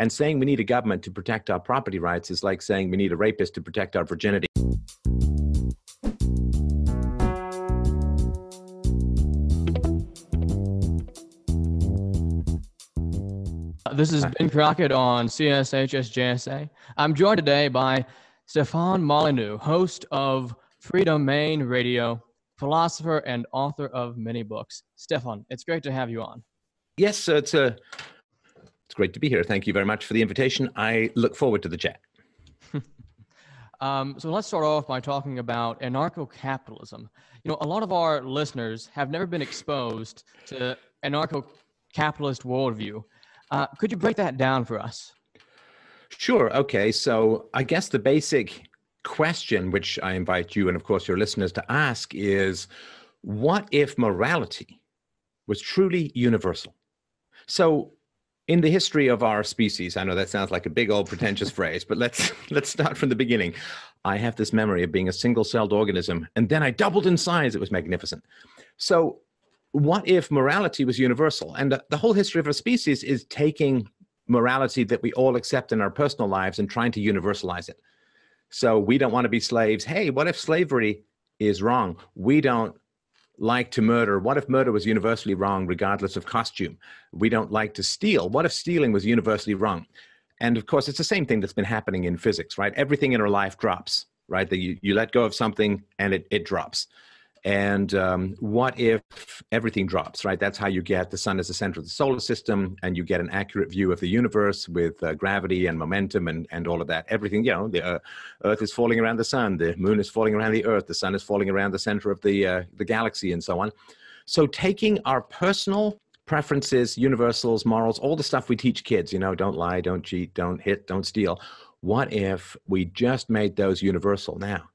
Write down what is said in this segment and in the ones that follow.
And saying we need a government to protect our property rights is like saying we need a rapist to protect our virginity. This is Ben Crockett on CSHSJSA. I'm joined today by Stefan Molyneux, host of Freedomain Radio, philosopher and author of many books. Stefan, it's great to have you on. Yes, it's a it's great to be here. Thank you very much for the invitation. I look forward to the chat. um, so let's start off by talking about anarcho-capitalism. You know, a lot of our listeners have never been exposed to anarcho-capitalist worldview. Uh, could you break that down for us? Sure. Okay. So I guess the basic question, which I invite you and, of course, your listeners to ask, is what if morality was truly universal? So, in the history of our species, I know that sounds like a big old pretentious phrase, but let's let's start from the beginning. I have this memory of being a single-celled organism, and then I doubled in size. It was magnificent. So, what if morality was universal? And the whole history of our species is taking morality that we all accept in our personal lives and trying to universalize it. So we don't want to be slaves. Hey, what if slavery is wrong? We don't like to murder. What if murder was universally wrong, regardless of costume? We don't like to steal. What if stealing was universally wrong? And of course, it's the same thing that's been happening in physics, right? Everything in our life drops, right? That you, you let go of something and it, it drops. And um, what if everything drops, right? That's how you get the sun as the center of the solar system, and you get an accurate view of the universe with uh, gravity and momentum and, and all of that. Everything, you know, the uh, Earth is falling around the sun, the moon is falling around the Earth, the sun is falling around the center of the, uh, the galaxy, and so on. So, taking our personal preferences, universals, morals, all the stuff we teach kids, you know, don't lie, don't cheat, don't hit, don't steal. What if we just made those universal now?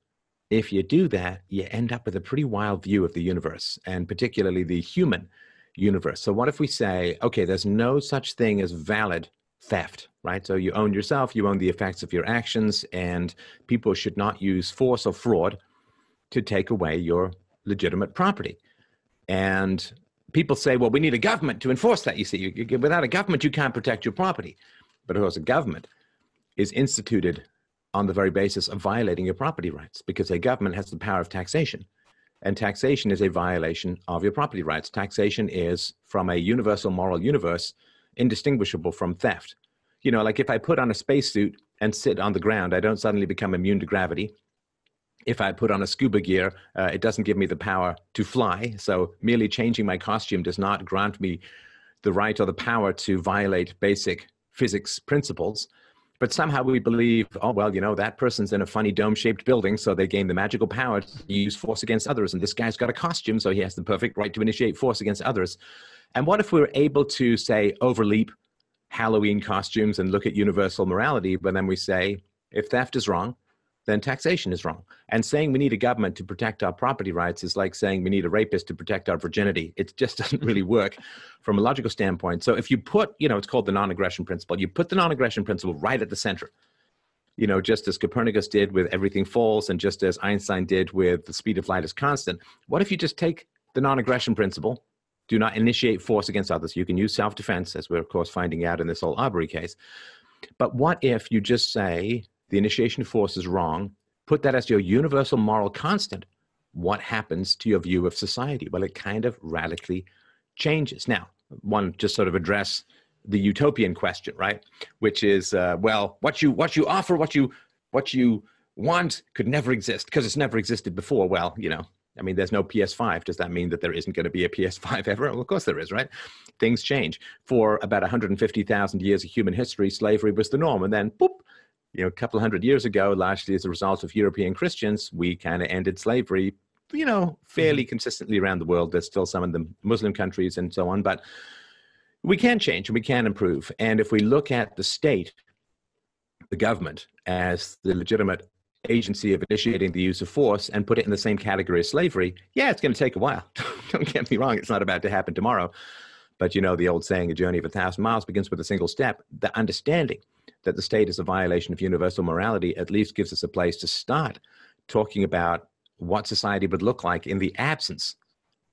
If you do that, you end up with a pretty wild view of the universe, and particularly the human universe. So, what if we say, okay, there's no such thing as valid theft, right? So, you own yourself, you own the effects of your actions, and people should not use force or fraud to take away your legitimate property. And people say, well, we need a government to enforce that. You see, you, you, without a government, you can't protect your property. But of course, a government is instituted on the very basis of violating your property rights because a government has the power of taxation. And taxation is a violation of your property rights. Taxation is, from a universal moral universe, indistinguishable from theft. You know, like if I put on a spacesuit and sit on the ground, I don't suddenly become immune to gravity. If I put on a scuba gear, uh, it doesn't give me the power to fly. So merely changing my costume does not grant me the right or the power to violate basic physics principles. But somehow we believe, oh, well, you know, that person's in a funny dome shaped building, so they gain the magical power to use force against others. And this guy's got a costume, so he has the perfect right to initiate force against others. And what if we were able to, say, overleap Halloween costumes and look at universal morality, but then we say, if theft is wrong, then taxation is wrong. And saying we need a government to protect our property rights is like saying we need a rapist to protect our virginity. It just doesn't really work from a logical standpoint. So if you put, you know, it's called the non-aggression principle. You put the non-aggression principle right at the center. You know, just as Copernicus did with everything falls and just as Einstein did with the speed of light is constant. What if you just take the non-aggression principle, do not initiate force against others. You can use self-defense, as we're of course finding out in this whole Arbery case. But what if you just say the initiation force is wrong, put that as your universal moral constant, what happens to your view of society? Well, it kind of radically changes. Now, one just sort of address the utopian question, right? Which is, uh, well, what you what you offer, what you what you want could never exist because it's never existed before. Well, you know, I mean, there's no PS5. Does that mean that there isn't going to be a PS5 ever? Well, of course there is, right? Things change. For about 150,000 years of human history, slavery was the norm, and then boop, you know, a couple hundred years ago, largely as a result of European Christians, we kind of ended slavery, you know, fairly mm-hmm. consistently around the world. There's still some in the Muslim countries and so on, but we can change and we can improve. And if we look at the state, the government, as the legitimate agency of initiating the use of force and put it in the same category as slavery, yeah, it's going to take a while. Don't get me wrong, it's not about to happen tomorrow. But you know, the old saying, a journey of a thousand miles begins with a single step. The understanding that the state is a violation of universal morality at least gives us a place to start talking about what society would look like in the absence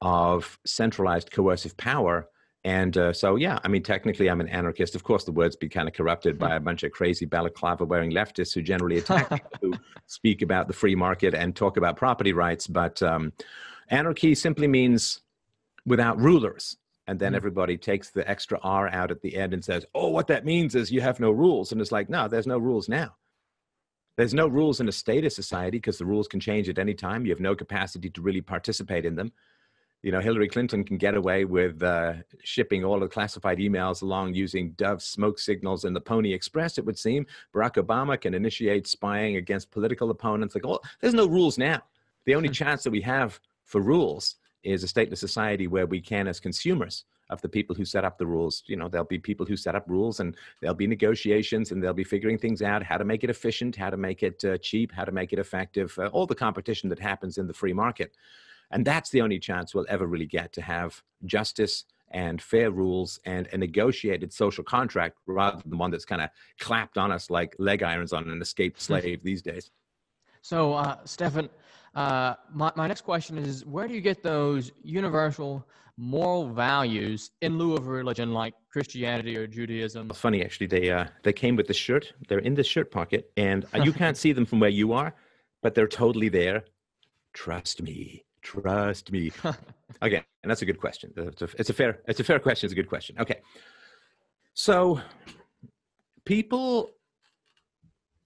of centralized coercive power And uh, so, yeah, I mean, technically, I'm an anarchist. Of course, the words be kind of corrupted by a bunch of crazy balaclava wearing leftists who generally attack who speak about the free market and talk about property rights. But um, anarchy simply means without rulers. And then mm. everybody takes the extra R out at the end and says, oh, what that means is you have no rules. And it's like, no, there's no rules now. There's no rules in a status society because the rules can change at any time. You have no capacity to really participate in them you know, Hillary Clinton can get away with uh, shipping all the classified emails along using Dove smoke signals and the Pony Express, it would seem. Barack Obama can initiate spying against political opponents. Like, oh, there's no rules now. The only chance that we have for rules is a stateless society where we can, as consumers of the people who set up the rules, you know, there'll be people who set up rules and there'll be negotiations and they'll be figuring things out, how to make it efficient, how to make it uh, cheap, how to make it effective, uh, all the competition that happens in the free market. And that's the only chance we'll ever really get to have justice and fair rules and a negotiated social contract rather than one that's kind of clapped on us like leg irons on an escaped slave these days. So, uh, Stefan, uh, my, my next question is where do you get those universal moral values in lieu of religion like Christianity or Judaism? It's funny, actually. They, uh, they came with the shirt. They're in the shirt pocket, and uh, you can't see them from where you are, but they're totally there. Trust me. Trust me. okay, and that's a good question. It's a, it's a fair. It's a fair question. It's a good question. Okay, so people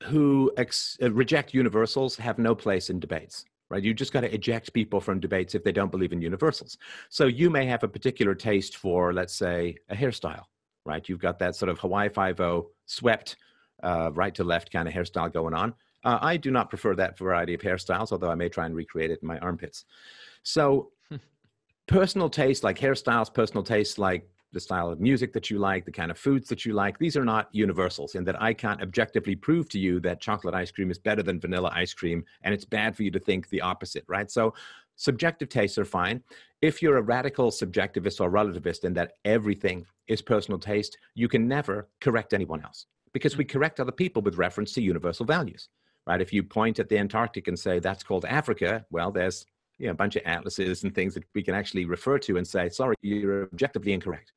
who ex- uh, reject universals have no place in debates right? You just got to eject people from debates if they don't believe in universals. So you may have a particular taste for let's say a hairstyle right? You've got that sort of hawaii 5 swept uh, right to left kind of hairstyle going on. Uh, I do not prefer that variety of hairstyles, although I may try and recreate it in my armpits. So, personal taste like hairstyles, personal taste like the style of music that you like, the kind of foods that you like, these are not universals in that I can't objectively prove to you that chocolate ice cream is better than vanilla ice cream, and it's bad for you to think the opposite, right? So, subjective tastes are fine. If you're a radical subjectivist or relativist in that everything is personal taste, you can never correct anyone else because we correct other people with reference to universal values right? If you point at the Antarctic and say that's called Africa, well, there's you know, a bunch of atlases and things that we can actually refer to and say, sorry, you're objectively incorrect.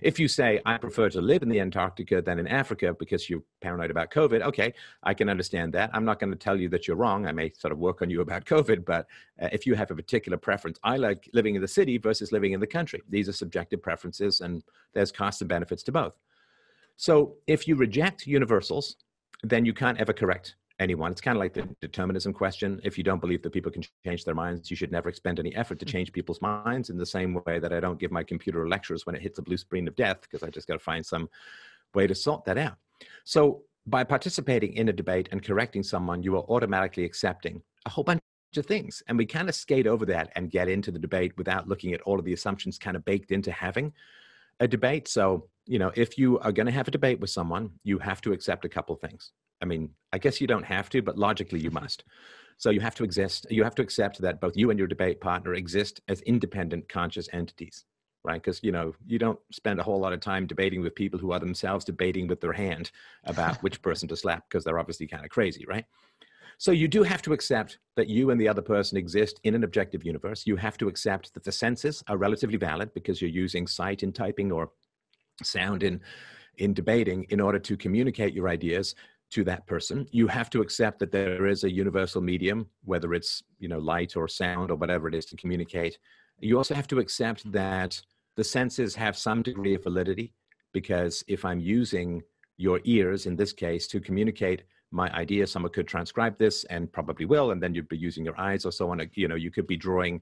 If you say, I prefer to live in the Antarctica than in Africa because you're paranoid about COVID, okay, I can understand that. I'm not going to tell you that you're wrong. I may sort of work on you about COVID, but uh, if you have a particular preference, I like living in the city versus living in the country. These are subjective preferences, and there's costs and benefits to both. So if you reject universals, then you can't ever correct anyone. It's kind of like the determinism question. If you don't believe that people can change their minds, you should never expend any effort to mm. change people's minds in the same way that I don't give my computer lectures when it hits a blue screen of death, because I just got to find some way to sort that out. So by participating in a debate and correcting someone, you are automatically accepting a whole bunch of things. And we kind of skate over that and get into the debate without looking at all of the assumptions kind of baked into having a debate. So, you know, if you are going to have a debate with someone, you have to accept a couple things. I mean, I guess you don't have to, but logically you must. So you have to exist, you have to accept that both you and your debate partner exist as independent conscious entities, right? Because, you know, you don't spend a whole lot of time debating with people who are themselves debating with their hand about which person to slap because they're obviously kind of crazy, right? So you do have to accept that you and the other person exist in an objective universe. You have to accept that the senses are relatively valid because you're using sight in typing or sound in in debating in order to communicate your ideas to that person. You have to accept that there is a universal medium whether it's you know light or sound or whatever it is to communicate. You also have to accept that the senses have some degree of validity because if i'm using your ears in this case to communicate my idea someone could transcribe this and probably will and then you'd be using your eyes or so on. You know you could be drawing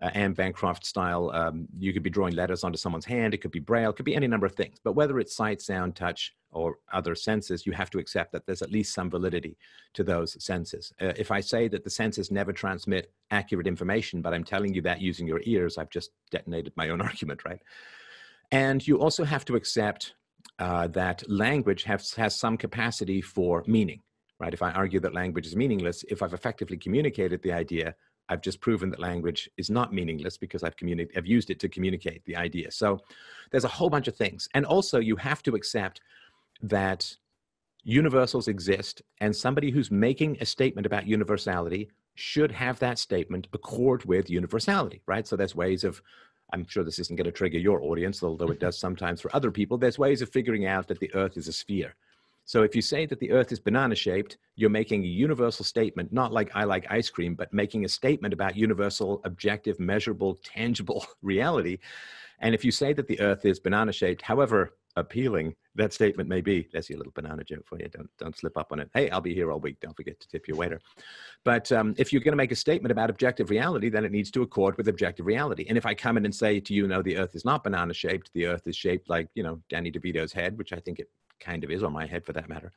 uh, Anne Bancroft style. Um, you could be drawing letters onto someone's hand. It could be braille. It could be any number of things. But whether it's sight, sound, touch, or other senses, you have to accept that there's at least some validity to those senses. Uh, if I say that the senses never transmit accurate information, but I'm telling you that using your ears, I've just detonated my own argument, right? And you also have to accept uh, that language has, has some capacity for meaning, right? If I argue that language is meaningless, if I've effectively communicated the idea, I've just proven that language is not meaningless because I've communicated, I've used it to communicate the idea. So there's a whole bunch of things. And also you have to accept that universals exist and somebody who's making a statement about universality should have that statement accord with universality, right? So there's ways of I'm sure this isn't going to trigger your audience, although it does sometimes for other people. There's ways of figuring out that the Earth is a sphere. So if you say that the Earth is banana shaped, you're making a universal statement, not like I like ice cream, but making a statement about universal, objective, measurable, tangible reality. And if you say that the Earth is banana shaped, however appealing that statement may be. That's your little banana joke for you. Don't don't slip up on it. Hey, I'll be here all week. Don't forget to tip your waiter. But um, if you're going to make a statement about objective reality, then it needs to accord with objective reality. And if I come in and say to you, no, the Earth is not banana shaped. The Earth is shaped like you know Danny DeVito's head, which I think it kind of is, on my head for that matter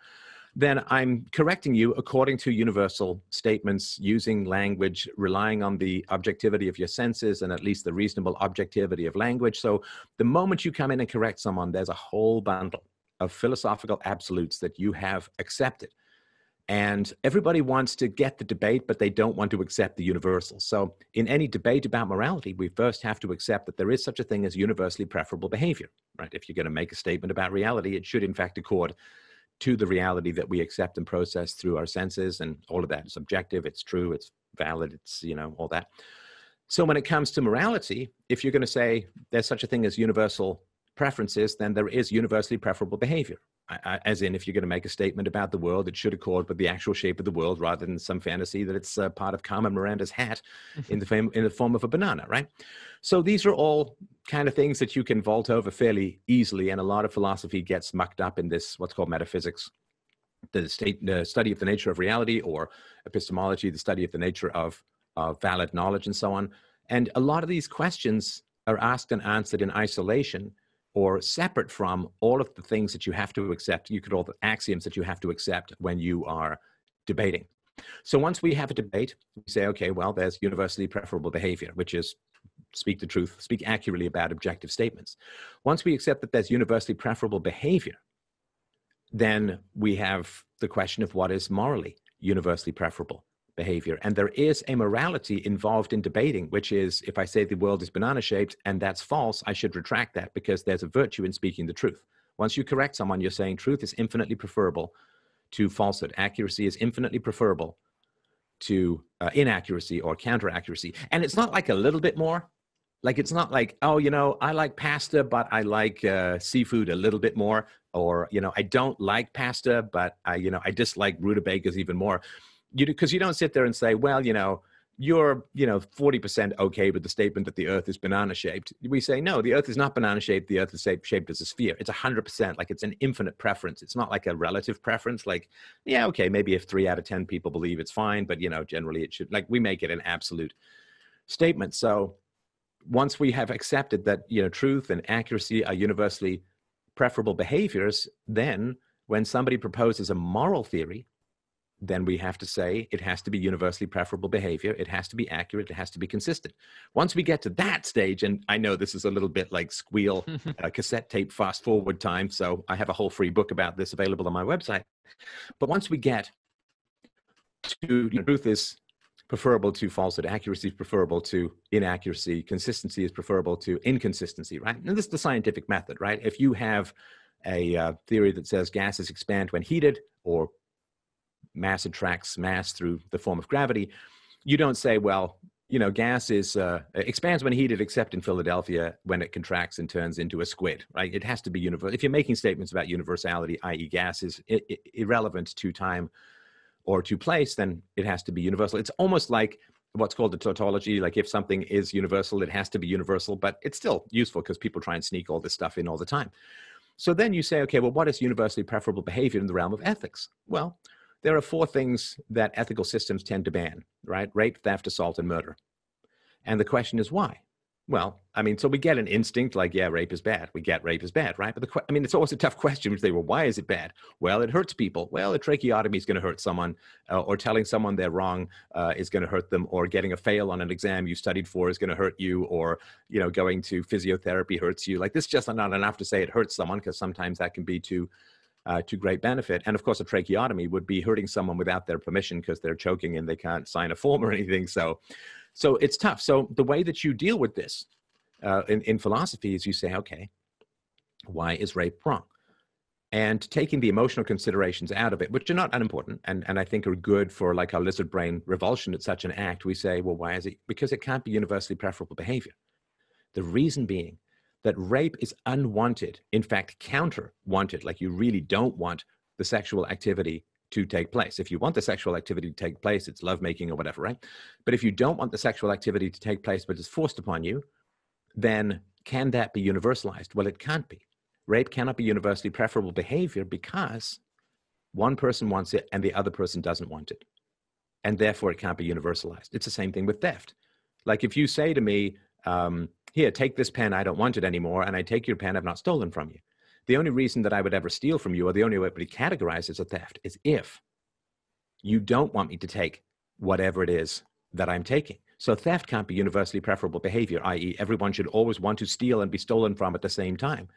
then I'm correcting you according to universal statements using language, relying on the objectivity of your senses and at least the reasonable objectivity of language. So the moment you come in and correct someone, there's a whole bundle of philosophical absolutes that you have accepted. And everybody wants to get the debate, but they don't want to accept the universal. So, in any debate about morality, we first have to accept that there is such a thing as universally preferable behavior, right? If you're going to make a statement about reality, it should, in fact, accord to the reality that we accept and process through our senses and all of that is objective it's true it's valid it's you know all that so when it comes to morality if you're going to say there's such a thing as universal preferences then there is universally preferable behavior as in if you're going to make a statement about the world it should accord with the actual shape of the world rather than some fantasy that it's uh, part of carmen miranda's hat in the, fam- in the form of a banana right? So these are all kind of things that you can vault over fairly easily and a lot of philosophy gets mucked up in this what's called metaphysics. The state the study of the nature of reality or epistemology the study of the nature of uh, valid knowledge and so on. And a lot of these questions are asked and answered in isolation or separate from all of the things that you have to accept, you could all the axioms that you have to accept when you are debating. So once we have a debate, we say, okay, well, there's universally preferable behavior, which is speak the truth, speak accurately about objective statements. Once we accept that there's universally preferable behavior, then we have the question of what is morally universally preferable behavior. And there is a morality involved in debating, which is if I say the world is banana shaped and that's false, I should retract that because there's a virtue in speaking the truth. Once you correct someone, you're saying truth is infinitely preferable to falsehood, accuracy is infinitely preferable to uh, inaccuracy or counter accuracy. And it's not like a little bit more. Like it's not like, oh, you know, I like pasta, but I like uh, seafood a little bit more. Or, you know, I don't like pasta, but I, you know, I dislike rutabagas even more you because you don't sit there and say, well, you know, you're you know 40% okay with the statement that the earth is banana shaped. We say no the earth is not banana shaped. The earth is shaped as a sphere. It's 100% like it's an infinite preference. It's not like a relative preference. Like yeah okay maybe if 3 out of 10 people believe it's fine but you know generally it should like we make it an absolute statement. So once we have accepted that you know truth and accuracy are universally preferable behaviors then when somebody proposes a moral theory then we have to say it has to be universally preferable behavior. It has to be accurate. It has to be consistent. Once we get to that stage, and I know this is a little bit like squeal uh, cassette tape fast forward time, so I have a whole free book about this available on my website. But once we get to you know, truth is preferable to falsehood, accuracy is preferable to inaccuracy, consistency is preferable to inconsistency, right? And this is the scientific method, right? If you have a uh, theory that says gases expand when heated or mass attracts mass through the form of gravity, you don't say, well, you know, gas is uh, expands when heated, except in Philadelphia when it contracts and turns into a squid, right? It has to be universal. If you're making statements about universality, i.e., gas is I- I- irrelevant to time or to place, then it has to be universal. It's almost like what's called the tautology. Like if something is universal, it has to be universal, but it's still useful because people try and sneak all this stuff in all the time. So then you say, okay, well, what is universally preferable behavior in the realm of ethics? Well, there are four things that ethical systems tend to ban, right? Rape, theft, assault, and murder. And the question is why? Well, I mean, so we get an instinct like, yeah, rape is bad. We get rape is bad, right? But the, I mean, it's always a tough question. We say, well, why is it bad? Well, it hurts people. Well, a tracheotomy is going to hurt someone, uh, or telling someone they're wrong uh, is going to hurt them, or getting a fail on an exam you studied for is going to hurt you, or you know, going to physiotherapy hurts you. Like this, just not enough to say it hurts someone, because sometimes that can be too uh, to great benefit. And of course, a tracheotomy would be hurting someone without their permission because they're choking and they can't sign a form or anything. So, so it's tough. So the way that you deal with this uh, in, in philosophy is you say, okay, why is rape wrong? And taking the emotional considerations out of it, which are not unimportant and, and I think are good for like our lizard brain revulsion at such an act, we say, well, why is it? Because it can't be universally preferable behavior. The reason being that rape is unwanted, in fact, counter wanted, like you really don't want the sexual activity to take place. If you want the sexual activity to take place, it's lovemaking or whatever, right? But if you don't want the sexual activity to take place, but it's forced upon you, then can that be universalized? Well, it can't be. Rape cannot be universally preferable behavior because one person wants it and the other person doesn't want it. And therefore, it can't be universalized. It's the same thing with theft. Like if you say to me, um, Here, take this pen, I don't want it anymore, and I take your pen, I've not stolen from you. The only reason that I would ever steal from you, or the only way it would be categorized as a theft, is if you don't want me to take whatever it is that I'm taking. So theft can't be universally preferable behavior, i.e., everyone should always want to steal and be stolen from at the same time.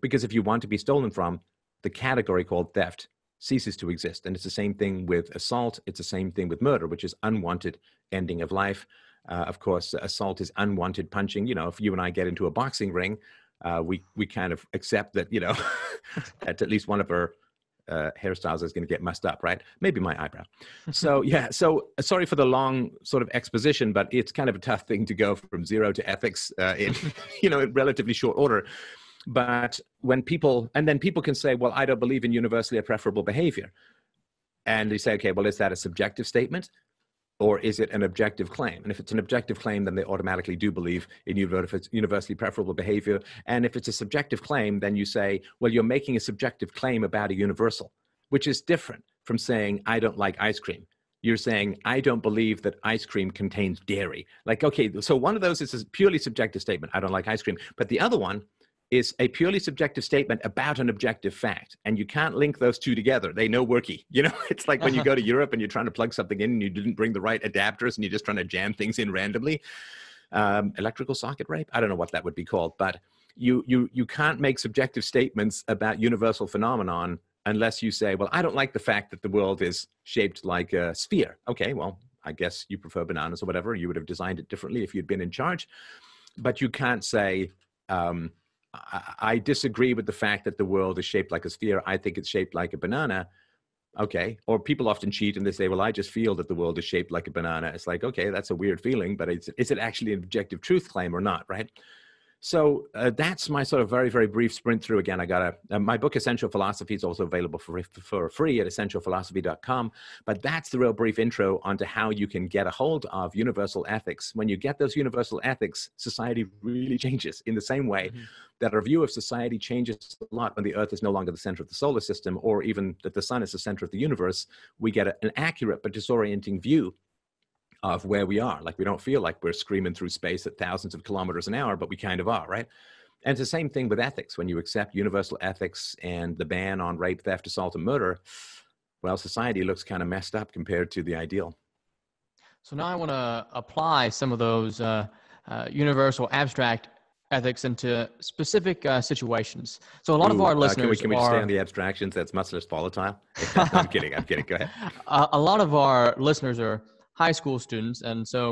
Because if you want to be stolen from, the category called theft ceases to exist. And it's the same thing with assault. It's the same thing with murder, which is unwanted ending of life. Uh, of course, assault is unwanted punching. You know, if you and I get into a boxing ring, uh, we we kind of accept that you know that at least one of our uh, hairstyles is going to get messed up, right? Maybe my eyebrow. So yeah. So uh, sorry for the long sort of exposition, but it's kind of a tough thing to go from zero to ethics uh, in you know in relatively short order. But when people and then people can say, well, I don't believe in universally preferable behavior, and they say, okay, well, is that a subjective statement? Or is it an objective claim? And if it's an objective claim, then they automatically do believe in universally preferable behavior. And if it's a subjective claim, then you say, well, you're making a subjective claim about a universal, which is different from saying, I don't like ice cream. You're saying, I don't believe that ice cream contains dairy. Like, okay, so one of those is a purely subjective statement. I don't like ice cream. But the other one is a purely subjective statement about an objective fact and you can't link those two together. They know worky you know? It's like when you go to europe and you're trying to plug something in and you didn't bring the right adapters and you're just trying to jam things in randomly. Um, electrical socket rape? I don't know what that would be called but you you you can't make subjective statements about universal phenomenon unless you say well i don't like the fact that the world is shaped like a sphere. Okay well i guess you prefer bananas or whatever you would have designed it differently if you'd been in charge. But you can't say um, I, disagree with the fact that the world is shaped like a sphere. I think it's shaped like a banana. Okay. Or people often cheat and they say, well, I just feel that the world is shaped like a banana. It's like, okay, that's a weird feeling, but is it actually an objective truth claim or not? Right. So uh, that's my sort of very, very brief sprint through. Again, I got a, uh, my book, Essential Philosophy, is also available for, for free at essentialphilosophy.com. But that's the real brief intro onto how you can get a hold of universal ethics. When you get those universal ethics, society really changes in the same way mm-hmm. that our view of society changes a lot when the Earth is no longer the center of the solar system, or even that the sun is the center of the universe. We get a, an accurate but disorienting view of where we are. Like we don't feel like we're screaming through space at thousands of kilometers an hour, but we kind of are, right? And it's the same thing with ethics. When you accept universal ethics and the ban on rape, theft, assault, and murder, well, society looks kind of messed up compared to the ideal. So now I want to apply some of those uh, uh, universal abstract ethics into specific uh, situations. So a lot Ooh, of our listeners uh, can we, can we are, stay on the abstractions? That's much less volatile. I'm kidding. I'm kidding. Go ahead. a lot of our listeners are high school students. And so,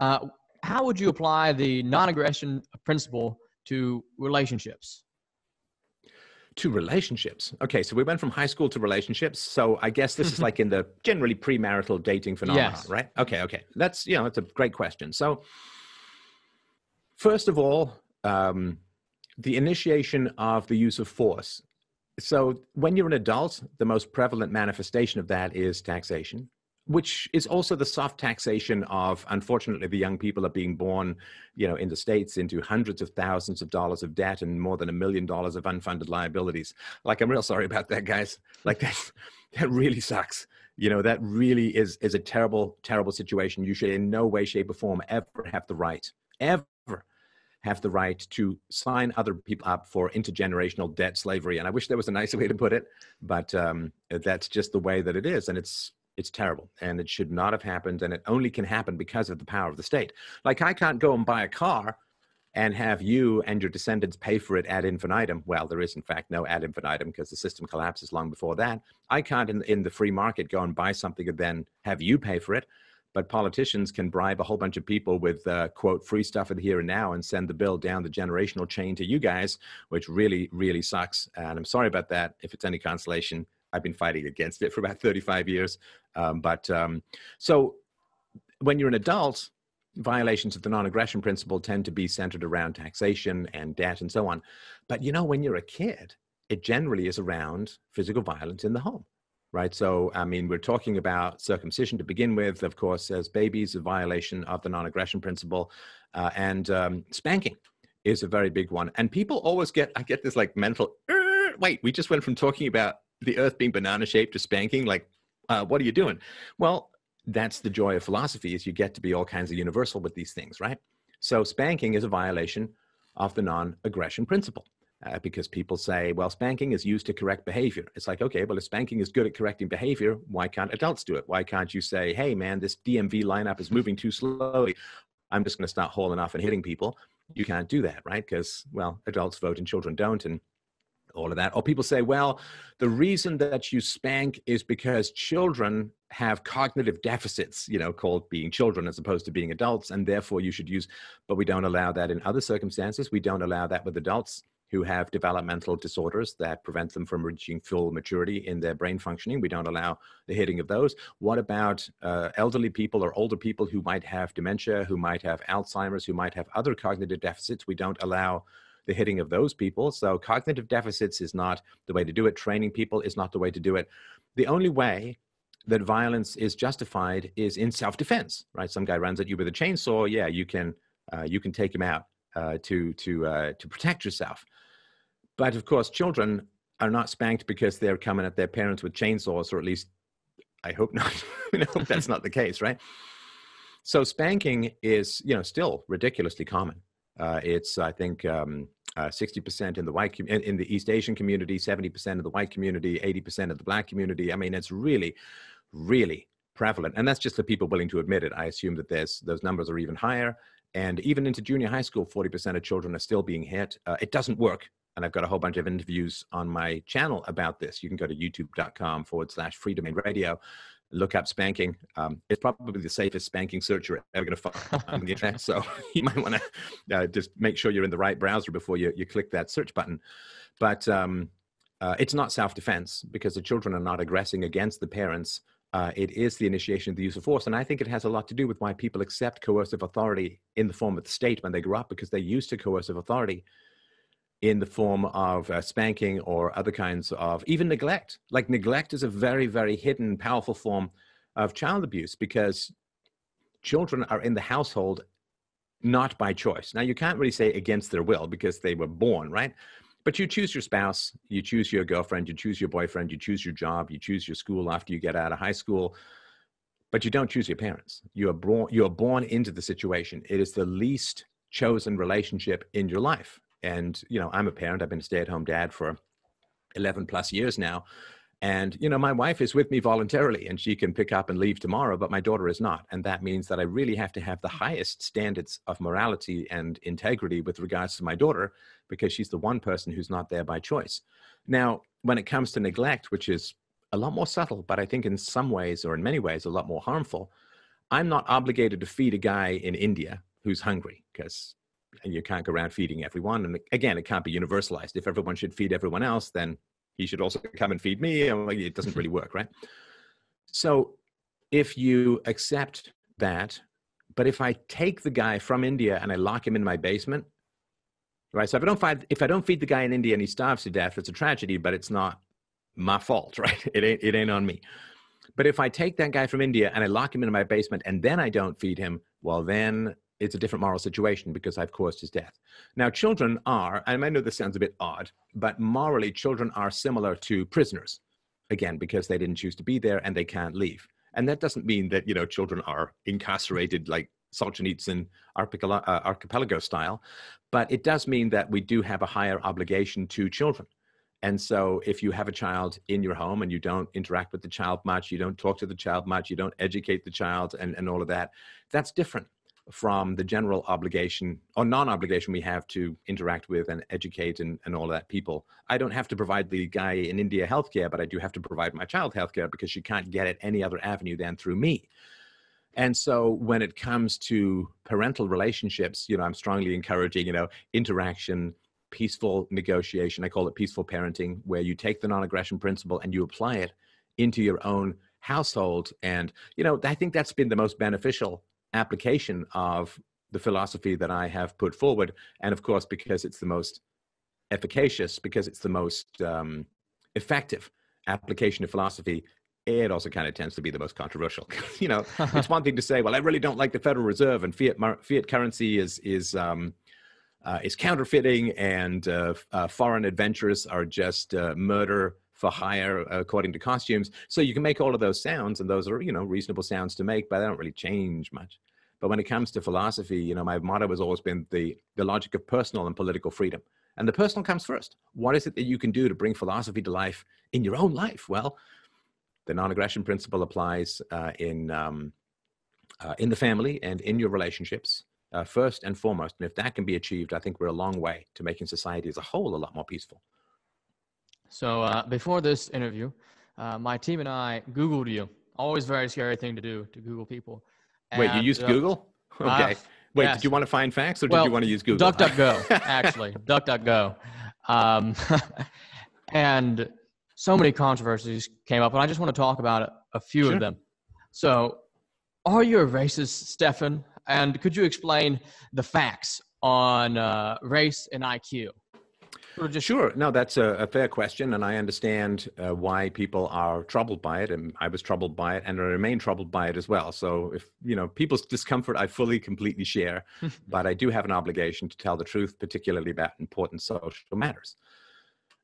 uh, how would you apply the non aggression principle to relationships? To relationships. Okay, so we went from high school to relationships. So I guess this is like in the generally premarital dating phenomenon, yes. right? Okay, okay. That's you know, that's a great question. So first of all, um, the initiation of the use of force. So when you're an adult, the most prevalent manifestation of that is taxation which is also the soft taxation of unfortunately the young people are being born you know in the states into hundreds of thousands of dollars of debt and more than a million dollars of unfunded liabilities. Like i'm real sorry about that guys. Like that that really sucks. You know that really is is a terrible terrible situation. You should in no way shape or form ever have the right ever have the right to sign other people up for intergenerational debt slavery. And i wish there was a nicer way to put it but um, that's just the way that it is. And it's it's terrible and it should not have happened and it only can happen because of the power of the state. Like i can't go and buy a car and have you and your descendants pay for it ad infinitum. Well there is in fact no ad infinitum because the system collapses long before that. I can't in, in the free market go and buy something and then have you pay for it. But politicians can bribe a whole bunch of people with uh, quote free stuff in the here and now and send the bill down the generational chain to you guys which really really sucks and i'm sorry about that if it's any consolation I've been fighting against it for about 35 years. Um, but um, so when you're an adult, violations of the non-aggression principle tend to be centered around taxation and debt and so on. But you know, when you're a kid, it generally is around physical violence in the home, right? So, I mean, we're talking about circumcision to begin with, of course, as babies, a violation of the non-aggression principle, uh, and um, spanking is a very big one. And people always get, I get this like mental, wait, we just went from talking about the earth being banana shaped to spanking. Like, uh, what are you doing? Well, that's the joy of philosophy is you get to be all kinds of universal with these things, right? So spanking is a violation of the non-aggression principle. Uh, because people say, well, spanking is used to correct behavior. It's like, okay, well, if spanking is good at correcting behavior, why can't adults do it? Why can't you say, hey, man, this DMV lineup is moving too slowly. I'm just going to start hauling off and hitting people. You can't do that, right? Because, well, adults vote and children don't. And all of that. Or people say, well, the reason that you spank is because children have cognitive deficits, you know, called being children as opposed to being adults, and therefore you should use, but we don't allow that in other circumstances. We don't allow that with adults who have developmental disorders that prevent them from reaching full maturity in their brain functioning. We don't allow the hitting of those. What about uh, elderly people or older people who might have dementia, who might have Alzheimer's, who might have other cognitive deficits? We don't allow the hitting of those people. So cognitive deficits is not the way to do it. Training people is not the way to do it. The only way that violence is justified is in self-defense, right? Some guy runs at you with a chainsaw. Yeah, you can uh, you can take him out uh, to to uh, to protect yourself. But of course, children are not spanked because they're coming at their parents with chainsaws, or at least I hope not. I hope that's not the case, right? So spanking is you know still ridiculously common. Uh, it's, I think, um, uh, 60% in the white in, in, the East Asian community, 70% of the white community, 80% of the black community. I mean, it's really, really prevalent, and that's just the people willing to admit it. I assume that there's those numbers are even higher, and even into junior high school, 40% of children are still being hit. Uh, it doesn't work, and I've got a whole bunch of interviews on my channel about this. You can go to youtube.com forward slash freedomain radio look up spanking. Um, it's probably the safest spanking search you're ever going to find on the internet. So you might want to uh, just make sure you're in the right browser before you, you click that search button. But um, uh, it's not self-defense because the children are not aggressing against the parents. Uh, it is the initiation of the use of force. And I think it has a lot to do with why people accept coercive authority in the form of the state when they grow up because they're used to coercive authority in the form of uh, spanking or other kinds of even neglect. Like neglect is a very, very hidden, powerful form of child abuse because children are in the household not by choice. Now, you can't really say against their will because they were born, right? But you choose your spouse, you choose your girlfriend, you choose your boyfriend, you choose your job, you choose your school after you get out of high school, but you don't choose your parents. You are born, you are born into the situation. It is the least chosen relationship in your life and you know i'm a parent i've been a stay-at-home dad for 11 plus years now and you know my wife is with me voluntarily and she can pick up and leave tomorrow but my daughter is not and that means that i really have to have the highest standards of morality and integrity with regards to my daughter because she's the one person who's not there by choice. Now when it comes to neglect which is a lot more subtle but i think in some ways or in many ways a lot more harmful i'm not obligated to feed a guy in india who's hungry because and you can't go around feeding everyone. And again, it can't be universalized. If everyone should feed everyone else, then he should also come and feed me. And it doesn't really work, right? So if you accept that, but if I take the guy from India and I lock him in my basement, right? So if I don't find, if I don't feed the guy in India and he starves to death, it's a tragedy, but it's not my fault, right? It ain't, it ain't on me. But if I take that guy from India and I lock him in my basement and then I don't feed him, well, then it's a different moral situation because I've caused his death. Now, children are, and I know this sounds a bit odd, but morally, children are similar to prisoners, again, because they didn't choose to be there and they can't leave. And that doesn't mean that, you know, children are incarcerated like Solzhenitsyn archipelago, uh, archipelago style, but it does mean that we do have a higher obligation to children. And so if you have a child in your home and you don't interact with the child much, you don't talk to the child much, you don't educate the child and, and all of that, that's different from the general obligation or non-obligation we have to interact with and educate and, and all of that people. I don't have to provide the guy in India healthcare, but I do have to provide my child healthcare because she can't get it any other avenue than through me. And so when it comes to parental relationships, you know, I'm strongly encouraging, you know, interaction, peaceful negotiation. I call it peaceful parenting, where you take the non-aggression principle and you apply it into your own household. And, you know, I think that's been the most beneficial application of the philosophy that I have put forward. And of course, because it's the most efficacious, because it's the most um, effective application of philosophy, it also kind of tends to be the most controversial. you know, it's one thing to say, well, I really don't like the Federal Reserve and fiat fiat currency is is um, uh, is counterfeiting, and uh, uh, foreign adventurers are just uh, murder for hire according to costumes. So you can make all of those sounds, and those are you know reasonable sounds to make, but they don't really change much. But when it comes to philosophy, you know, my motto has always been the the logic of personal and political freedom. And the personal comes first. What is it that you can do to bring philosophy to life in your own life? Well, the non-aggression principle applies uh, in um, uh, in the family and in your relationships uh, first and foremost. And if that can be achieved, I think we're a long way to making society as a whole a lot more peaceful. So uh, before this interview, uh, my team and I Googled you. Always very scary thing to do to Google people. And, Wait, you used uh, Google? Okay. Wait, yes. did you want to find facts or did well, you want to use Google? DuckDuckGo, actually. DuckDuckGo. Um, and so many controversies came up, and I just want to talk about a, a few sure. of them. So, are you a racist, Stefan? And could you explain the facts on uh, race and IQ? Sure. No, that's a, a, fair question, and I understand uh, why people are troubled by it, and I was troubled by it, and I remain troubled by it as well. So, if you know people's discomfort, I fully, completely share, but I do have an obligation to tell the truth, particularly about important social matters.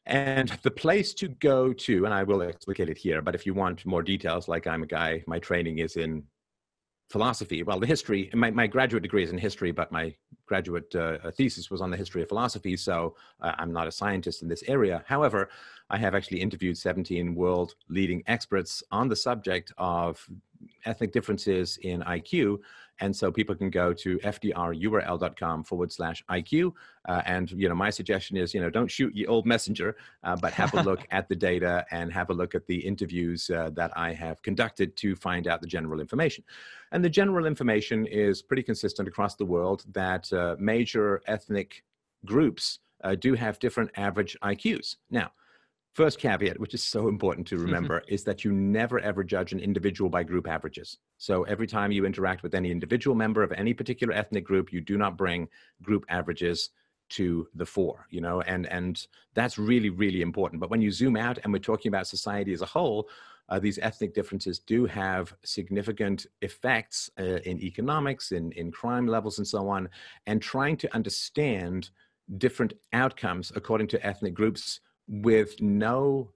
And the place to go to, and I will explicate it here, but if you want more details, like I'm a guy, my training is in philosophy. Well, the history, my, my graduate degree is in history, but my graduate uh, thesis was on the history of philosophy. So uh, I'm not a scientist in this area. However, I have actually interviewed 17 world leading experts on the subject of ethnic differences in IQ. And so people can go to fdrurl.com forward slash IQ. Uh, and, you know, my suggestion is, you know, don't shoot your old messenger, uh, but have a look at the data and have a look at the interviews uh, that I have conducted to find out the general information. And the general information is pretty consistent across the world that uh, major ethnic groups uh, do have different average IQs. Now, First caveat, which is so important to remember, is that you never ever judge an individual by group averages. So every time you interact with any individual member of any particular ethnic group, you do not bring group averages to the fore, you know, and and that's really really important. But when you zoom out and we're talking about society as a whole, uh, these ethnic differences do have significant effects uh, in economics, in in crime levels, and so on. And trying to understand different outcomes according to ethnic groups with no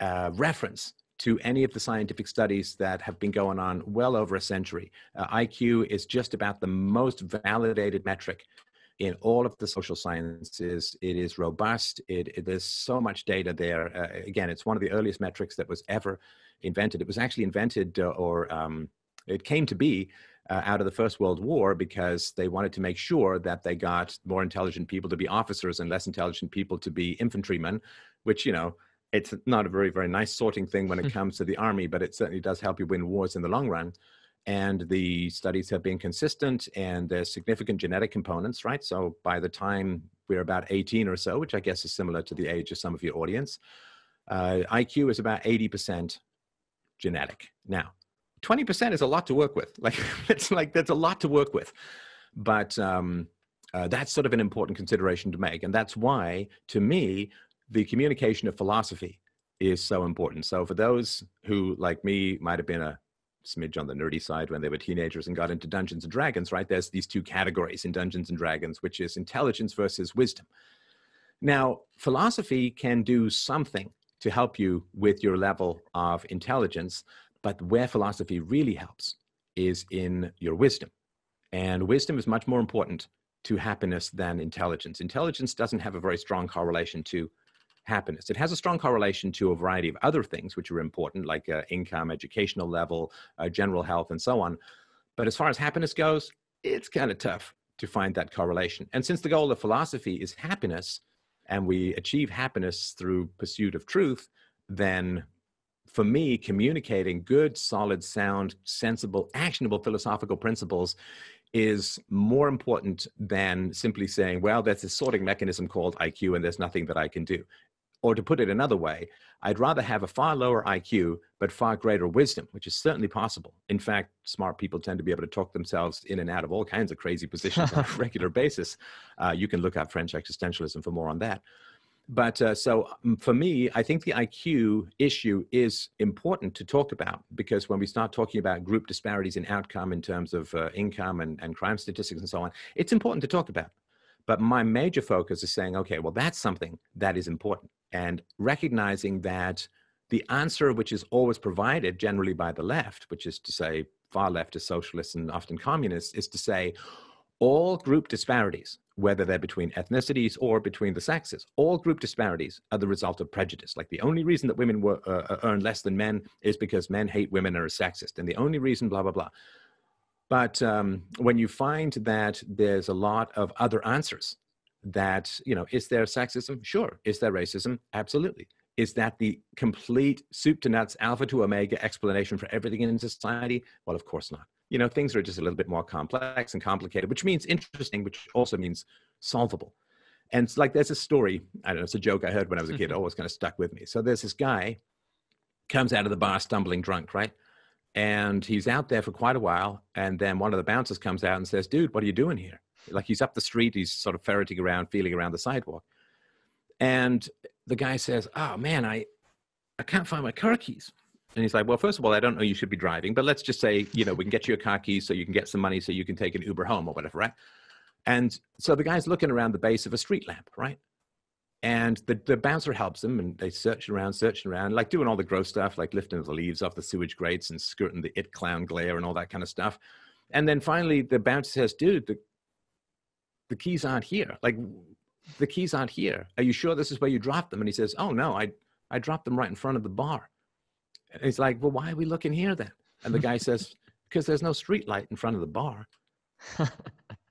uh, reference to any of the scientific studies that have been going on well over a century. Uh, IQ is just about the most validated metric in all of the social sciences. It is robust. It, it there's so much data there. Uh, again, it's one of the earliest metrics that was ever invented. It was actually invented uh, or um, it came to be uh, out of the First World War because they wanted to make sure that they got more intelligent people to be officers and less intelligent people to be infantrymen, which, you know, it's not a very, very nice sorting thing when it comes to the army, but it certainly does help you win wars in the long run. And the studies have been consistent and there's significant genetic components, right? So by the time we're about 18 or so, which I guess is similar to the age of some of your audience, uh, IQ is about 80% genetic. Now, 20% is a lot to work with. Like it's like that's a lot to work with. But um, uh, that's sort of an important consideration to make. And that's why, to me, the communication of philosophy is so important. So for those who, like me, might have been a smidge on the nerdy side when they were teenagers and got into Dungeons and Dragons, right? There's these two categories in Dungeons and Dragons, which is intelligence versus wisdom. Now, philosophy can do something to help you with your level of intelligence, but where philosophy really helps is in your wisdom. And wisdom is much more important to happiness than intelligence. Intelligence doesn't have a very strong correlation to happiness. It has a strong correlation to a variety of other things which are important, like uh, income, educational level, uh, general health, and so on. But as far as happiness goes, it's kind of tough to find that correlation. And since the goal of philosophy is happiness, and we achieve happiness through pursuit of truth, then for me, communicating good, solid, sound, sensible, actionable philosophical principles is more important than simply saying, well, there's this sorting mechanism called IQ and there's nothing that I can do. Or to put it another way, I'd rather have a far lower IQ, but far greater wisdom, which is certainly possible. In fact, smart people tend to be able to talk themselves in and out of all kinds of crazy positions on a regular basis. Uh, you can look up French existentialism for more on that. But uh, so um, for me, I think the IQ issue is important to talk about because when we start talking about group disparities in outcome in terms of uh, income and, and crime statistics and so on, it's important to talk about. But my major focus is saying, okay, well, that's something that is important. And recognizing that the answer, which is always provided generally by the left, which is to say, far left is socialists and often communists, is to say, all group disparities, whether they're between ethnicities or between the sexes, all group disparities are the result of prejudice. Like the only reason that women were, uh, uh earn less than men is because men hate women and are sexist. And the only reason, blah, blah, blah. But um, when you find that there's a lot of other answers, that, you know, is there sexism? Sure. Is there racism? Absolutely. Is that the complete soup to nuts, alpha to omega explanation for everything in society? Well, of course not. You know, things are just a little bit more complex and complicated, which means interesting, which also means solvable. And it's like there's a story, I don't know, it's a joke I heard when I was a kid, mm-hmm. always kind of stuck with me. So there's this guy comes out of the bar stumbling drunk, right? and he's out there for quite a while and then one of the bouncers comes out and says dude what are you doing here like he's up the street he's sort of ferreting around feeling around the sidewalk and the guy says oh man i i can't find my car keys and he's like well first of all i don't know you should be driving but let's just say you know we can get you a car key so you can get some money so you can take an uber home or whatever right and so the guy's looking around the base of a street lamp right and the, the bouncer helps him and they search around, searching around, like doing all the gross stuff, like lifting the leaves off the sewage grates and skirting the it clown glare and all that kind of stuff. And then finally the bouncer says, dude, the, the keys aren't here. Like the keys aren't here. Are you sure this is where you dropped them? And he says, oh no, I, I dropped them right in front of the bar. And he's like, well, why are we looking here then? And the guy says, because there's no street light in front of the bar.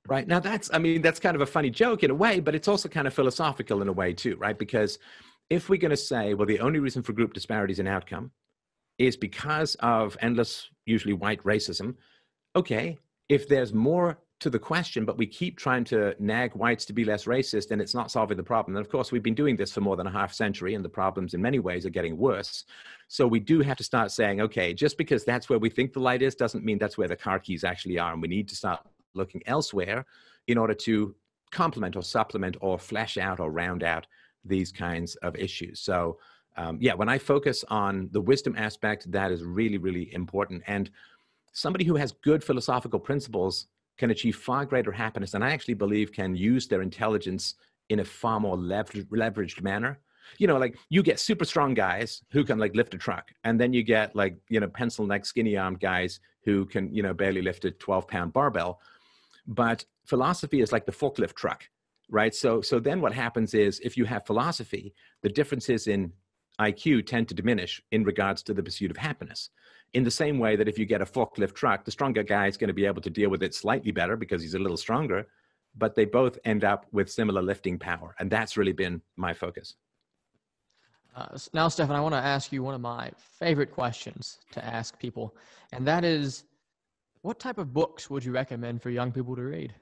right now that's i mean that's kind of a funny joke in a way but it's also kind of philosophical in a way too right because if we're going to say well the only reason for group disparities in outcome is because of endless usually white racism okay if there's more to the question but we keep trying to nag whites to be less racist and it's not solving the problem and of course we've been doing this for more than a half century and the problems in many ways are getting worse so we do have to start saying okay just because that's where we think the light is doesn't mean that's where the car keys actually are and we need to start looking elsewhere in order to complement or supplement or flesh out or round out these kinds of issues. So, um, yeah, when I focus on the wisdom aspect, that is really, really important. And somebody who has good philosophical principles can achieve far greater happiness, and I actually believe can use their intelligence in a far more lever- leveraged manner. You know, like you get super strong guys who can like lift a truck, and then you get like you know pencil neck, skinny armed guys who can you know barely lift a twelve pound barbell but philosophy is like the forklift truck, right? So, so then what happens is if you have philosophy, the differences in IQ tend to diminish in regards to the pursuit of happiness. In the same way that if you get a forklift truck, the stronger guy is going to be able to deal with it slightly better because he's a little stronger, but they both end up with similar lifting power. And that's really been my focus. Uh, now, Stefan, I want to ask you one of my favorite questions to ask people, and that is what type of books would you recommend for young people to read?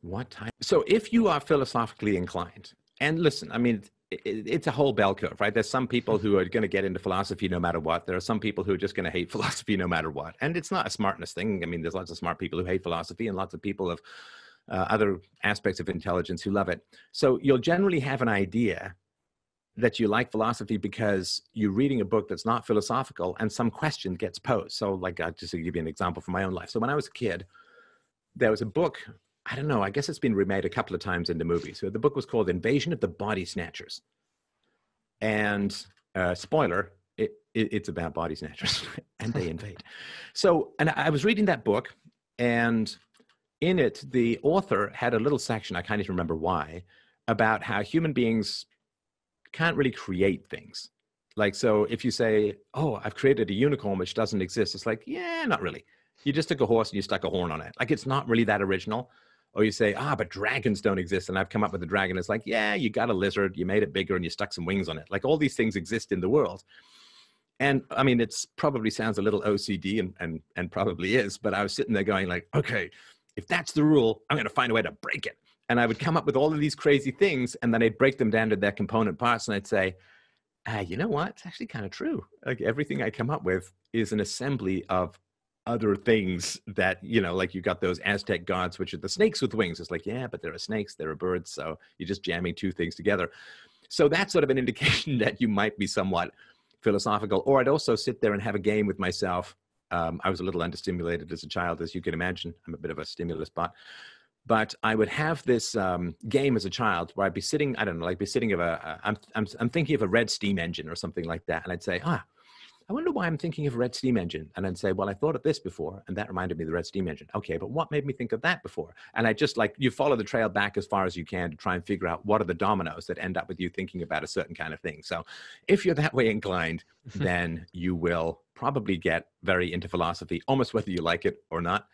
What type? So, if you are philosophically inclined, and listen, I mean, it's a whole bell curve, right? There's some people who are going to get into philosophy no matter what. There are some people who are just going to hate philosophy no matter what. And it's not a smartness thing. I mean, there's lots of smart people who hate philosophy and lots of people of uh, other aspects of intelligence who love it. So you'll generally have an idea that you like philosophy because you're reading a book that's not philosophical and some question gets posed. So, like, I'll just give you an example from my own life. So, when I was a kid, there was a book, I don't know, I guess it's been remade a couple of times into movies. So, the book was called Invasion of the Body Snatchers. And, uh, spoiler, it, it, it's about body snatchers and they invade. So, and I was reading that book, and in it, the author had a little section, I can't even remember why, about how human beings can't really create things. Like, so if you say, oh, I've created a unicorn which doesn't exist, it's like, yeah, not really. You just took a horse and you stuck a horn on it. Like, it's not really that original. Or you say, ah, but dragons don't exist. And I've come up with a dragon. It's like, yeah, you got a lizard, you made it bigger and you stuck some wings on it. Like, all these things exist in the world. And I mean, it's probably sounds a little OCD and, and, and probably is, but I was sitting there going like, okay, if that's the rule, I'm going to find a way to break it. and I would come up with all of these crazy things, and then I'd break them down to their component parts, and I'd say, ah, you know what? It's actually kind of true. Like everything I come up with is an assembly of other things that you know like you got those aztec gods which are the snakes with wings. It's like yeah but there are snakes there are birds so you're just jamming two things together. So that's sort of an indication that you might be somewhat philosophical or i'd also sit there and have a game with myself. Um, i was a little understimulated as a child as you can imagine. I'm a bit of a stimulus bot. But I would have this um, game as a child where I'd be sitting, I don't know, like be sitting of a, am I'm, I'm thinking of a red steam engine or something like that. And I'd say, ah, I wonder why I'm thinking of a red steam engine. And I'd say, well, I thought of this before. And that reminded me of the red steam engine. Okay, but what made me think of that before? And I just like, you follow the trail back as far as you can to try and figure out what are the dominoes that end up with you thinking about a certain kind of thing. So if you're that way inclined, then you will probably get very into philosophy, almost whether you like it or not.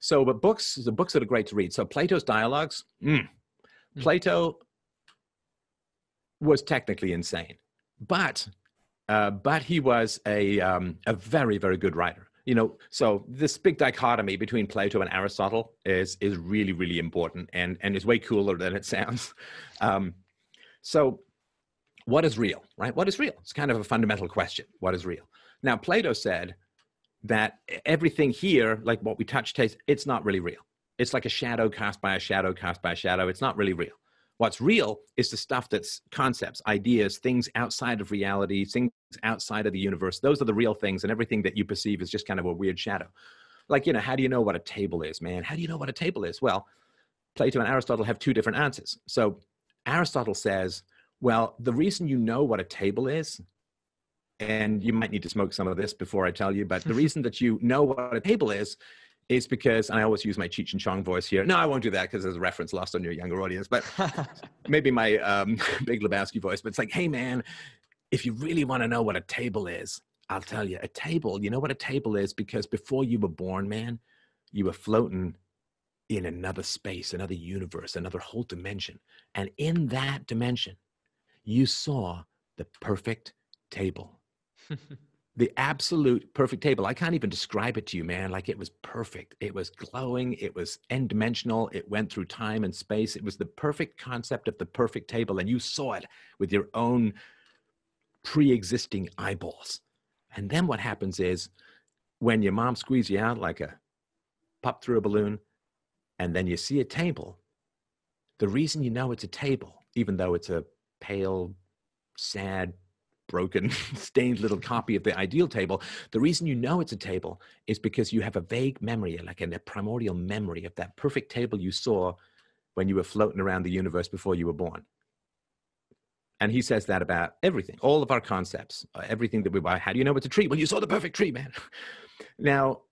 So, but books, the books that are great to read. So, Plato's Dialogues. Mm, mm. Plato was technically insane, but uh, but he was a um, a very very good writer. You know, so this big dichotomy between Plato and Aristotle is is really really important and and is way cooler than it sounds. Um, so, what is real? Right? What is real? It's kind of a fundamental question. What is real? Now, Plato said that everything here, like what we touch, taste, it's not really real. It's like a shadow cast by a shadow cast by a shadow. It's not really real. What's real is the stuff that's concepts, ideas, things outside of reality, things outside of the universe. Those are the real things, and everything that you perceive is just kind of a weird shadow. Like, you know, how do you know what a table is, man? How do you know what a table is? Well, Plato and Aristotle have two different answers. So Aristotle says, well, the reason you know what a table is and you might need to smoke some of this before I tell you, but the reason that you know what a table is is because and I always use my Cheech and Chong voice here. No, I won't do that because there's a reference lost on your younger audience, but maybe my um, Big Lebowski voice. But it's like, hey man, if you really want to know what a table is, I'll tell you. A table, you know what a table is because before you were born, man, you were floating in another space, another universe, another whole dimension, and in that dimension, you saw the perfect table the absolute perfect table. I can't even describe it to you, man. Like it was perfect. It was glowing. It was n dimensional. It went through time and space. It was the perfect concept of the perfect table. And you saw it with your own pre existing eyeballs. And then what happens is when your mom squeezes you out like a pop through a balloon, and then you see a table, the reason you know it's a table, even though it's a pale, sad, broken, stained little copy of the ideal table. The reason you know it's a table is because you have a vague memory, like a primordial memory of that perfect table you saw when you were floating around the universe before you were born. And he says that about everything, all of our concepts, uh, everything that we buy. How do you know it's a tree? Well, you saw the perfect tree, man. now,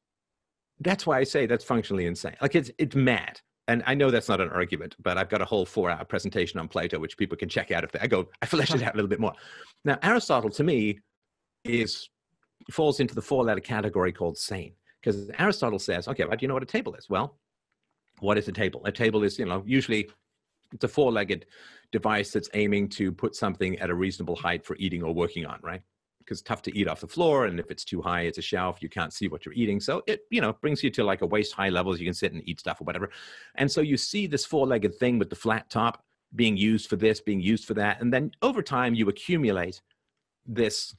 that's why I say that's functionally insane. Like it's it's mad and I know that's not an argument, but I've got a whole four hour presentation on Plato, which people can check out if they, I go, I flesh it out a little bit more. Now, Aristotle to me is falls into the four letter category called sane. Because Aristotle says, okay, well, do you know what a table is? Well, what is a table? A table is, you know, usually it's a four legged device that's aiming to put something at a reasonable height for eating or working on, right? Because it's tough to eat off the floor and if it's too high it's a shelf you can't see what you're eating. So it you know brings you to like a waist high levels you can sit and eat stuff or whatever. And so you see this four-legged thing with the flat top being used for this being used for that and then over time you accumulate this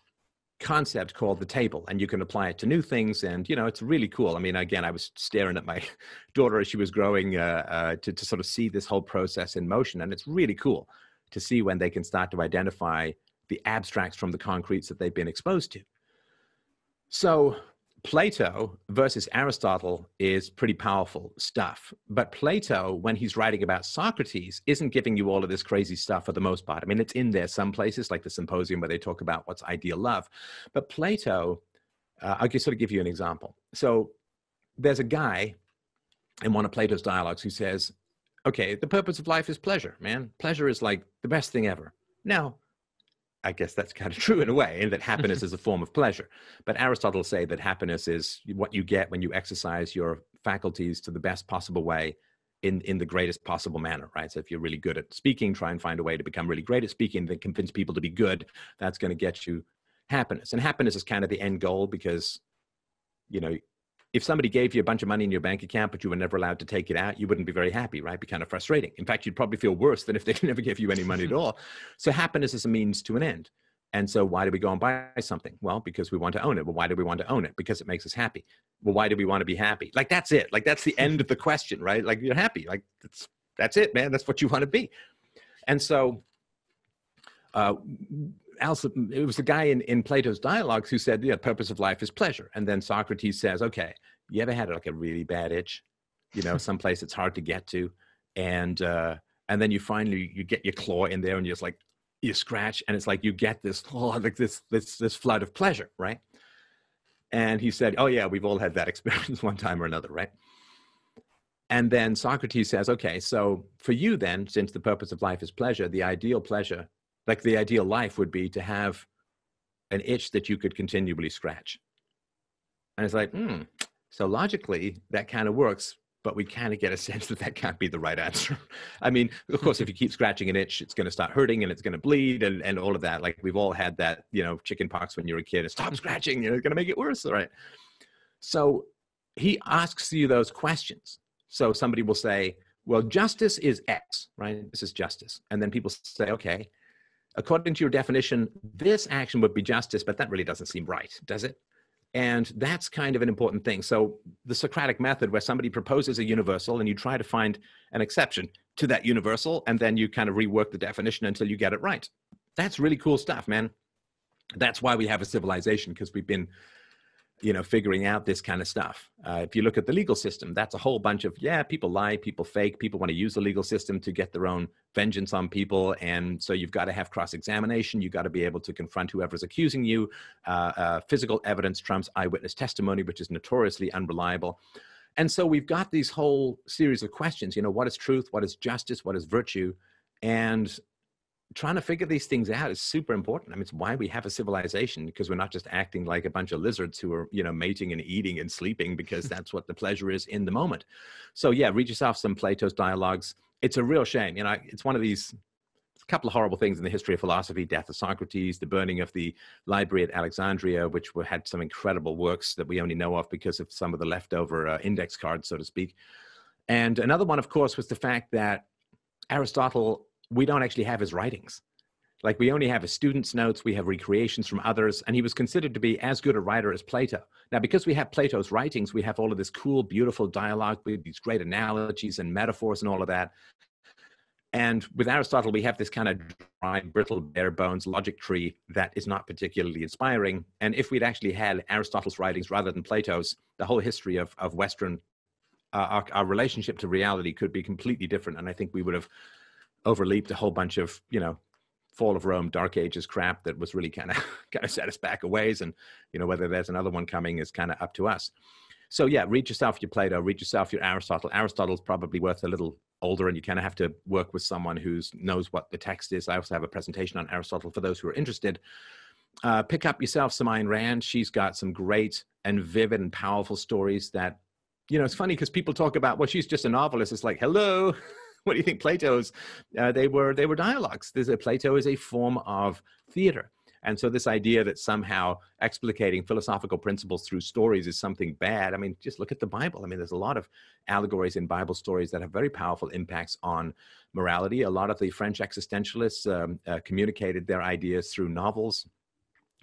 concept called the table and you can apply it to new things and you know it's really cool. I mean again i was staring at my daughter as she was growing uh, uh, to, to sort of see this whole process in motion and it's really cool to see when they can start to identify the abstracts from the concretes that they've been exposed to. So Plato versus Aristotle is pretty powerful stuff. But Plato, when he's writing about Socrates, isn't giving you all of this crazy stuff for the most part. I mean, it's in there some places, like the symposium where they talk about what's ideal love. But Plato, uh, I'll just sort of give you an example. So there's a guy in one of Plato's dialogues who says, okay, the purpose of life is pleasure, man. Pleasure is like the best thing ever. Now, I guess that's kind of true in a way, and that happiness is a form of pleasure. But Aristotle say that happiness is what you get when you exercise your faculties to the best possible way in, in the greatest possible manner, right? So if you're really good at speaking, try and find a way to become really great at speaking, then convince people to be good. That's going to get you happiness. And happiness is kind of the end goal because, you know, if somebody gave you a bunch of money in your bank account, but you were never allowed to take it out, you wouldn't be very happy, right? It'd be kind of frustrating. In fact, you'd probably feel worse than if they never gave you any money at all. So happiness is a means to an end. And so why do we go and buy something? Well, because we want to own it. Well, why do we want to own it? Because it makes us happy. Well, why do we want to be happy? Like that's it. Like that's the end of the question, right? Like you're happy. Like that's that's it, man. That's what you want to be. And so uh, it was the guy in, in Plato's dialogues who said, "The purpose of life is pleasure." And then Socrates says, "Okay, you ever had like a really bad itch, you know, someplace it's hard to get to, and uh, and then you finally you get your claw in there and you're just like you scratch, and it's like you get this oh, like this this this flood of pleasure, right?" And he said, "Oh yeah, we've all had that experience one time or another, right?" And then Socrates says, "Okay, so for you then, since the purpose of life is pleasure, the ideal pleasure like the ideal life would be to have an itch that you could continually scratch. And it's like, hmm. So logically, that kind of works, but we kind of get a sense that that can't be the right answer. I mean, of course, if you keep scratching an itch, it's going to start hurting and it's going to bleed and, and all of that. Like we've all had that, you know, chicken pox when you're a kid. Stop scratching, you know, it's going to make it worse, right? So he asks you those questions. So somebody will say, well, justice is X, right? This is justice. And then people say, okay, according to your definition, this action would be justice, but that really doesn't seem right, does it? And that's kind of an important thing. So, the Socratic method, where somebody proposes a universal and you try to find an exception to that universal, and then you kind of rework the definition until you get it right. That's really cool stuff, man. That's why we have a civilization, because we've been you know, figuring out this kind of stuff. Uh, if you look at the legal system, that's a whole bunch of, yeah, people lie, people fake, people want to use the legal system to get their own vengeance on people. And so you've got to have cross examination. You've got to be able to confront whoever's accusing you. Uh, uh, physical evidence trumps eyewitness testimony, which is notoriously unreliable. And so we've got these whole series of questions, you know, what is truth? What is justice? What is virtue? And trying to figure these things out is super important. I mean, it's why we have a civilization because we're not just acting like a bunch of lizards who are, you know, mating and eating and sleeping because that's what the pleasure is in the moment. So yeah, read yourself some Plato's dialogues. It's a real shame. You know, it's one of these a couple of horrible things in the history of philosophy death of socrates the burning of the library at alexandria which were, had some incredible works that we only know of because of some of the leftover uh, index cards so to speak and another one of course was the fact that aristotle we don't actually have his writings. Like we only have his students' notes, we have recreations from others, and he was considered to be as good a writer as Plato. Now, because we have Plato's writings, we have all of this cool, beautiful dialogue with these great analogies and metaphors and all of that. And with Aristotle, we have this kind of dry, brittle, bare bones logic tree that is not particularly inspiring. And if we'd actually had Aristotle's writings rather than Plato's, the whole history of, of Western, uh, our, our relationship to reality could be completely different. And I think we would have overleaped a whole bunch of you know fall of Rome, Dark Ages crap that was really kind of kind of set us back a ways. And you know whether there's another one coming is kind of up to us. So yeah, read yourself your Plato, read yourself your Aristotle. Aristotle's probably worth a little older, and you kind of have to work with someone who knows what the text is. I also have a presentation on Aristotle for those who are interested. Uh, pick up yourself some Ayn Rand. She's got some great and vivid and powerful stories that, you know, it's funny because people talk about, well, she's just a novelist. It's like, hello, what do you think Plato's? Uh, they were they were dialogues. There's a Plato is a form of theater. And so this idea that somehow explicating philosophical principles through stories is something bad. I mean, just look at the Bible. I mean, there's a lot of allegories in Bible stories that have very powerful impacts on morality. A lot of the French existentialists um, uh, communicated their ideas through novels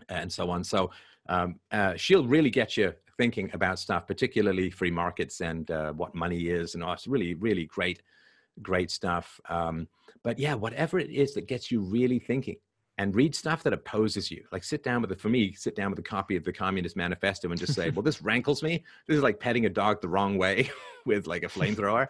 and so on. So um, uh, she'll really get you thinking about stuff, particularly free markets and uh, what money is. And oh, it's really, really great great stuff. Um, but yeah, whatever it is that gets you really thinking and read stuff that opposes you. Like sit down with it, for me, sit down with a copy of the Communist Manifesto and just say, well, this rankles me. This is like petting a dog the wrong way with like a flamethrower.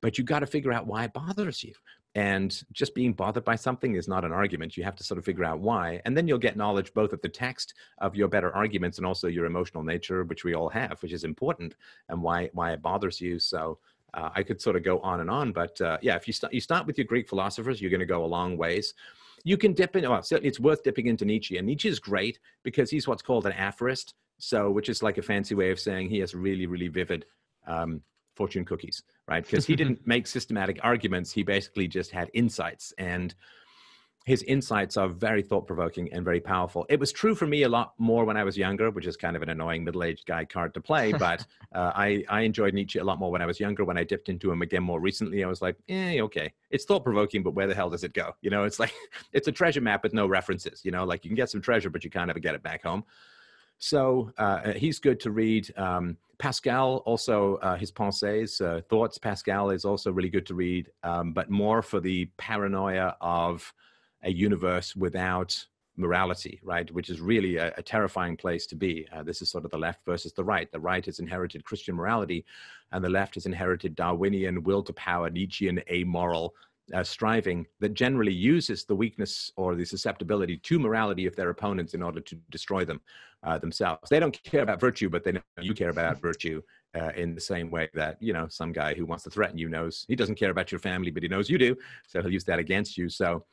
but you got to figure out why it bothers you. And just being bothered by something is not an argument. You have to sort of figure out why. And then you'll get knowledge both of the text of your better arguments and also your emotional nature, which we all have, which is important, and why why it bothers you. So uh, I could sort of go on and on, but uh, yeah, if you start you start with your Greek philosophers, you're going to go a long ways. You can dip in. Well, certainly it's worth dipping into Nietzsche, and Nietzsche is great because he's what's called an aphorist. So, which is like a fancy way of saying he has really, really vivid um, fortune cookies, right? Because he didn't make systematic arguments; he basically just had insights and his insights are very thought provoking and very powerful. It was true for me a lot more when I was younger, which is kind of an annoying middle aged guy card to play. But uh, I, I enjoyed Nietzsche a lot more when I was younger. When I dipped into him again more recently, I was like, eh, okay. It's thought provoking, but where the hell does it go? You know, it's like it's a treasure map with no references. You know, like you can get some treasure, but you can't ever get it back home. So uh, he's good to read. Um, Pascal also uh, his pensées, uh, thoughts. Pascal is also really good to read, um, but more for the paranoia of a universe without morality, right? Which is really a, a terrifying place to be. Uh, this is sort of the left versus the right. The right has inherited Christian morality, and the left has inherited Darwinian, will to power, Nietzschean, amoral uh, striving that generally uses the weakness or the susceptibility to morality of their opponents in order to destroy them uh, themselves. They don't care about virtue, but they know you care about virtue. Uh, in the same way that you know some guy who wants to threaten you knows he doesn't care about your family, but he knows you do, so he'll use that against you. So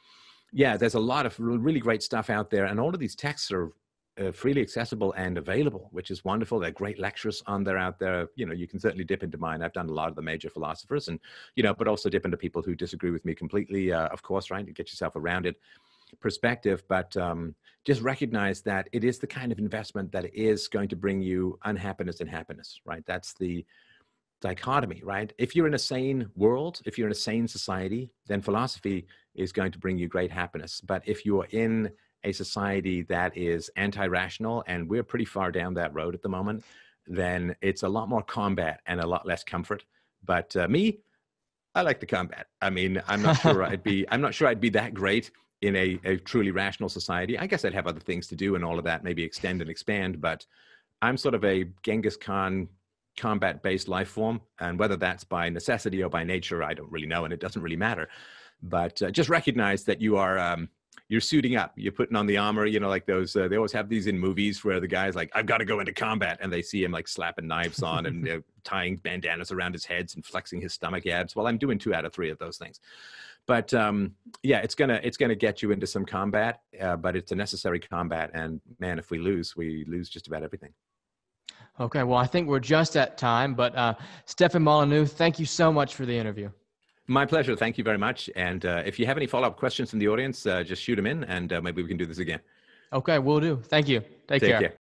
yeah, there's a lot of really great stuff out there, and all of these texts are uh, freely accessible and available, which is wonderful. There are great lectures on there out there. You know, you can certainly dip into mine. I've done a lot of the major philosophers, and you know, but also dip into people who disagree with me completely. Uh, of course, right? To get yourself a rounded perspective, but um, just recognize that it is the kind of investment that is going to bring you unhappiness and happiness. Right? That's the dichotomy, right? If you're in a sane world, if you're in a sane society, then philosophy is going to bring you great happiness. But if you are in a society that is anti-rational, and we're pretty far down that road at the moment, then it's a lot more combat and a lot less comfort. But uh, me, I like the combat. I mean, I'm not sure I'd be. I'm not sure I'd be that great in a, a truly rational society. I guess I'd have other things to do and all of that, maybe extend and expand. But I'm sort of a Genghis Khan combat based life form. And whether that's by necessity or by nature, I don't really know. And it doesn't really matter. But uh, just recognize that you are. Um, you're suiting up you're putting on the armor you know like those uh, they always have these in movies where the guy's like i've got to go into combat and they see him like slapping knives on and uh, tying bandanas around his heads and flexing his stomach abs well i'm doing two out of three of those things but um, yeah it's gonna it's gonna get you into some combat uh, but it's a necessary combat and man if we lose we lose just about everything Okay, well, I think we're just at time, but uh, Stefan Molyneux, thank you so much for the interview. My pleasure. Thank you very much. And uh, if you have any follow up questions from the audience, uh, just shoot them in and uh, maybe we can do this again. Okay, we'll do. Thank you. Take, Take care. care.